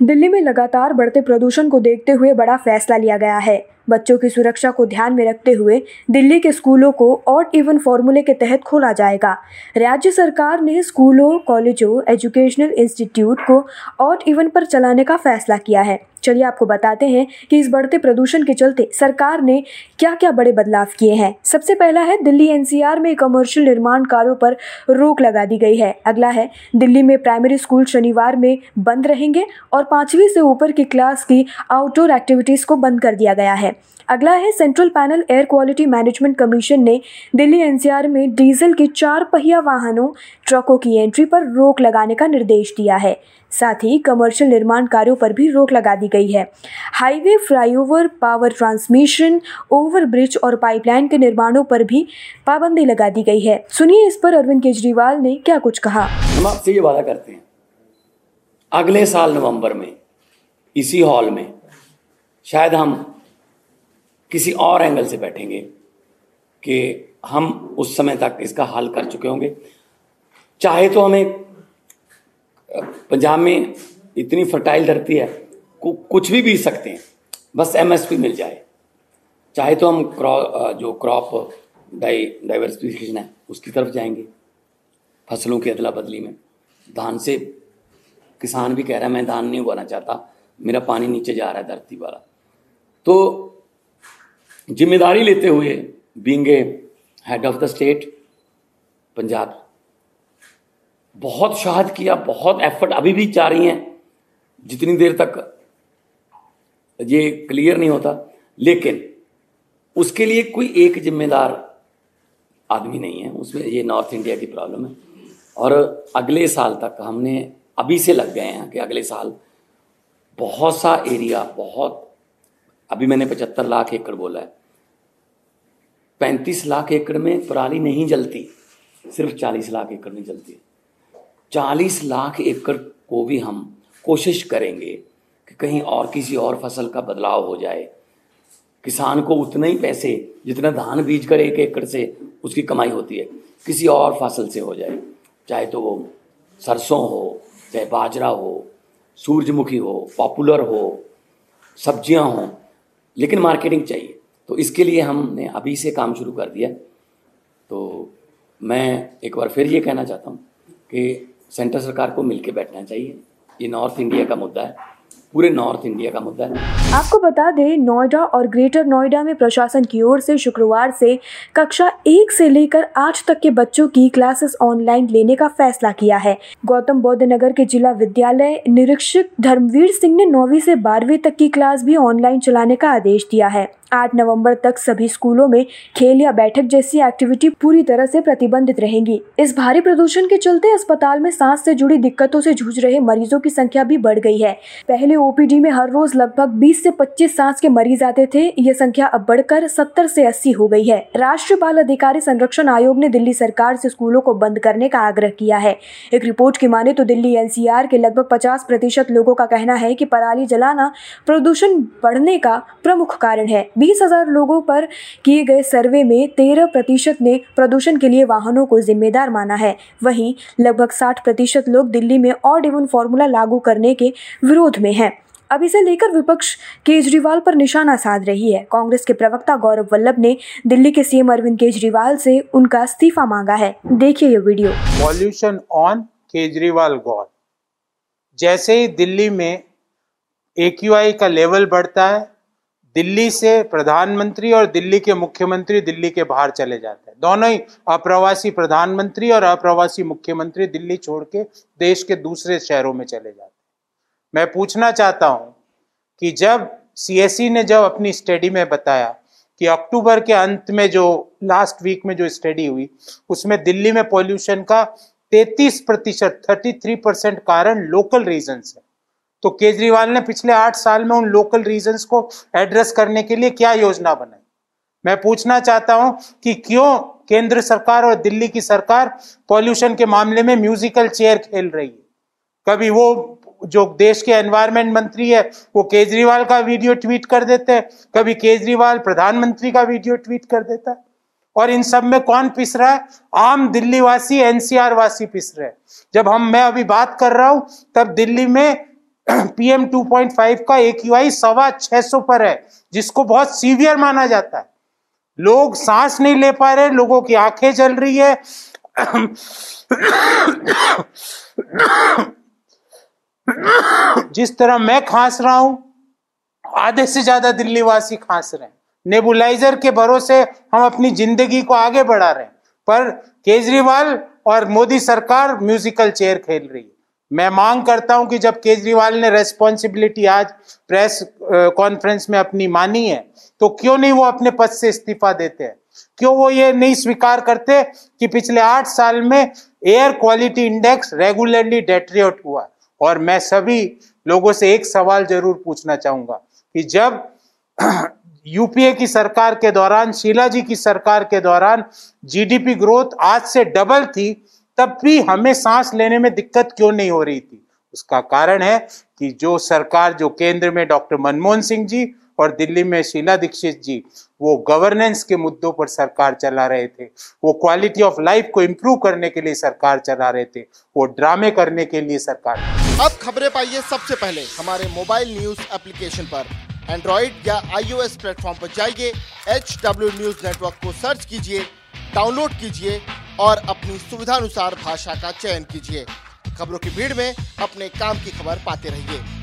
दिल्ली में लगातार बढ़ते प्रदूषण को देखते हुए बड़ा फैसला लिया गया है। बच्चों की सुरक्षा को ध्यान में रखते हुए दिल्ली के स्कूलों को ऑड इवन फॉर्मूले के तहत खोला जाएगा। राज्य सरकार ने स्कूलों, कॉलेजों, एजुकेशनल इंस्टीट्यूट को ऑड इवन पर चलाने का फैसला किया है। चलिए आपको बताते हैं कि इस बढ़ते प्रदूषण के चलते सरकार ने क्या क्या बड़े बदलाव किए हैं। सबसे पहला है, दिल्ली एनसीआर में कमर्शियल निर्माण कार्यों पर रोक लगा दी गई है। अगला है, दिल्ली में प्राइमरी स्कूल शनिवार में बंद रहेंगे और पांचवी से ऊपर की क्लास की आउटडोर एक्टिविटीज़ को बंद कर दिया गया है। अगला है central panel air quality management commission ने दिल्ली एनसीआर में डीजल के चार पहिया वाहनों ट्रकों की एंट्री पर रोक लगाने का निर्देश दिया है। साथ ही कमर्शियल निर्माण कार्यों पर भी रोक लगा दी गई है। Highway, flyover power transmission overbridge और पाइपलाइन के निर्माणों पर भी पाबंदी लगा दी गई है। सुनिए इस पर अरविंद केजरीवाल ने क्या कुछ कहा। हम आपसे ये वादा करते हैं। अगले साल नवंबर में, इसी हॉल में, शायद हम किसी और एंगल से बैठेंगे कि हम उस समय तक इसका हल कर चुके होंगे। चाहे तो हमें, पंजाब में इतनी फर्टाइल धरती है कुछ भी बीज सकते हैं, बस एमएसपी मिल जाए। चाहे तो हम क्रॉ, जो क्रॉप डाई डाइवर्सिफिकेशन है, उसकी तरफ़ जाएँगे, फ़सलों की अदला बदली में। धान से किसान भी कह रहा है, मैं धान नहीं उगाना चाहता, मेरा पानी नीचे जा रहा है धरती वाला। तो ज़िम्मेदारी लेते हुए being a head of the state Punjab. बहुत शहाद किया, बहुत एफर्ट अभी भी जा रही हैं। जितनी देर तक ये क्लियर नहीं होता। लेकिन उसके लिए कोई एक जिम्मेदार आदमी नहीं है। उसमें ये नॉर्थ इंडिया की प्रॉब्लम है। और अगले साल तक हमने अभी से लग गए हैं कि अगले साल बहुत सा एरिया बहुत, अभी मैंने पचहत्तर लाख एकड़ बोला है। पैंतीस लाख एकड़ में पराली नहीं जलती, सिर्फ़ चालीस लाख एकड़ में जलती है। चालीस लाख एकड़ को भी हम कोशिश करेंगे कि कहीं और किसी और फ़सल का बदलाव हो जाए। किसान को उतना ही पैसे, जितना धान बीज कर एक एकड़ से, उसकी कमाई होती है, किसी और फ़सल से हो जाए। चाहे तो वो सरसों हो, चाहे बाजरा हो, सूरजमुखी हो, पॉपुलर हो, सब्ज़ियाँ हों, लेकिन मार्केटिंग चाहिए। तो इसके लिए हमने अभी से काम शुरू कर दिया। तो मैं एक बार फिर ये कहना चाहता हूँ कि सेंटर सरकार को मिलके बैठना चाहिए। ये नॉर्थ इंडिया का मुद्दा है। पूरे नॉर्थ इंडिया का मुद्दा है। आपको बता दें, नोएडा और ग्रेटर नोएडा में प्रशासन की ओर से शुक्रवार से कक्षा एक से लेकर आठ तक के बच्चों की क्लासेस ऑनलाइन लेने का फैसला किया है। गौतम बौद्ध नगर के जिला विद्यालय निरीक्षक धर्मवीर सिंह ने नौवीं से बारहवीं तक की क्लास भी ऑनलाइन चलाने का आदेश दिया है। आठ नवंबर तक सभी स्कूलों में खेल या बैठक जैसी एक्टिविटी पूरी तरह से प्रतिबंधित रहेंगी। इस भारी प्रदूषण के चलते अस्पताल में सांस से जुड़ी दिक्कतों से जूझ रहे मरीजों की संख्या भी बढ़ गई है। पहले ओपीडी में हर रोज लगभग 20 से 25 सांस के मरीज़ आते थे। ये संख्या अब बढ़कर 70 से 80 हो गई है। राष्ट्रीय बाल अधिकारी संरक्षण आयोग ने दिल्ली सरकार से स्कूलों को बंद करने का आग्रह किया है। एक रिपोर्ट की माने तो दिल्ली एनसीआर के लगभग पचास प्रतिशत लोगों का कहना है की पराली जलाना प्रदूषण बढ़ने का प्रमुख कारण है। बीस लोगों पर किए गए सर्वे में तेरह प्रतिशत ने प्रदूषण के लिए वाहनों को जिम्मेदार माना है। वहीं लगभग साठ प्रतिशत लोग दिल्ली में ऑड इवन फॉर्मूला लागू करने के विरोध में हैं। अब इसे लेकर विपक्ष केजरीवाल पर निशाना साध रही है। कांग्रेस के प्रवक्ता गौरव वल्लभ ने दिल्ली के सीएम अरविंद केजरीवाल से उनका इस्तीफा मांगा है। देखिए ये वीडियो। पॉल्यूशन ऑन केजरीवाल गौर जैसे ही दिल्ली में एक्यूआई का लेवल बढ़ता है, दिल्ली से प्रधानमंत्री और दिल्ली के मुख्यमंत्री दिल्ली के बाहर चले जाते हैं। दोनों ही अप्रवासी प्रधानमंत्री और अप्रवासी मुख्यमंत्री दिल्ली छोड़ के देश के दूसरे शहरों में चले जाते हैं। मैं पूछना चाहता हूँ कि जब सीएससी ने जब अपनी स्टडी में बताया कि अक्टूबर के अंत में जो लास्ट वीक में जो स्टडी हुई, उसमें दिल्ली में पॉल्यूशन का 33 प्रतिशत थर्टी परसेंट कारण लोकल रीजन है। तो केजरीवाल ने पिछले आठ साल में उन लोकल रीजन को एड्रेस करने के लिए क्या योजना बनाई? मैं पूछना चाहता हूँ कि क्यों केंद्र सरकार और दिल्ली की सरकार पॉल्यूशन के मामले में म्यूजिकल चेयर खेल रही है? कभी वो जो देश के एनवायरमेंट मंत्री है वो केजरीवाल का वीडियो ट्वीट कर देते हैं। कभी केजरीवाल प्रधानमंत्री का वीडियो ट्वीट कर देता है। और इन सब में कौन पिस रहा है? आम दिल्ली वासी एनसीआर वासी पिस रहे हैं। जब हम मैं अभी बात कर रहा हूँ तब दिल्ली में पीएम 2.5 का एक यू सवा छह सौ पर है जिसको बहुत सीवियर माना जाता है। लोग सांस नहीं ले पा रहे लोगों की आँखें जल रही है। जिस तरह मैं खांस रहा हूँ, आधे से ज़्यादा दिल्ली वासी खांस रहे हैं। नेबुलाइजर के भरोसे हम अपनी ज़िंदगी को आगे बढ़ा रहे हैं। पर केजरीवाल और मोदी सरकार म्यूजिकल चेयर खेल रही है। मैं मांग करता हूँ कि जब केजरीवाल ने रेस्पॉन्सिबिलिटी आज प्रेस कॉन्फ्रेंस में अपनी मानी है तो क्यों नहीं वो अपने पद से इस्तीफा देते हैं? क्यों वो ये नहीं स्वीकार करते कि पिछले आठ साल में air quality index regularly deteriorate हुआ? और मैं सभी लोगों से एक सवाल ज़रूर पूछना चाहूँगा कि जब यूपीए की सरकार के दौरान, शीला जी की सरकार के दौरान जीडीपी ग्रोथ आज से डबल थी, तब भी हमें सांस लेने में दिक्कत क्यों नहीं हो रही थी? उसका कारण है कि जो सरकार, जो केंद्र में डॉक्टर मनमोहन सिंह जी और दिल्ली में शीला दीक्षित जी, वो गवर्नेंस के मुद्दों पर सरकार चला रहे थे। वो क्वालिटी ऑफ़ लाइफ को इम्प्रूव करने के लिए सरकार चला रहे थे। वो ड्रामे करने के लिए सरकार अब खबरें पाइए सबसे पहले हमारे मोबाइल न्यूज़ एप्लीकेशन पर। एंड्रॉइड या आईओएस प्लेटफॉर्म पर जाइए एच डब्ल्यू न्यूज़ नेटवर्क को सर्च कीजिए डाउनलोड कीजिए और अपनी सुविधानुसार भाषा का चयन कीजिए। खबरों की भीड़ में अपने काम की खबर पाते रहिए।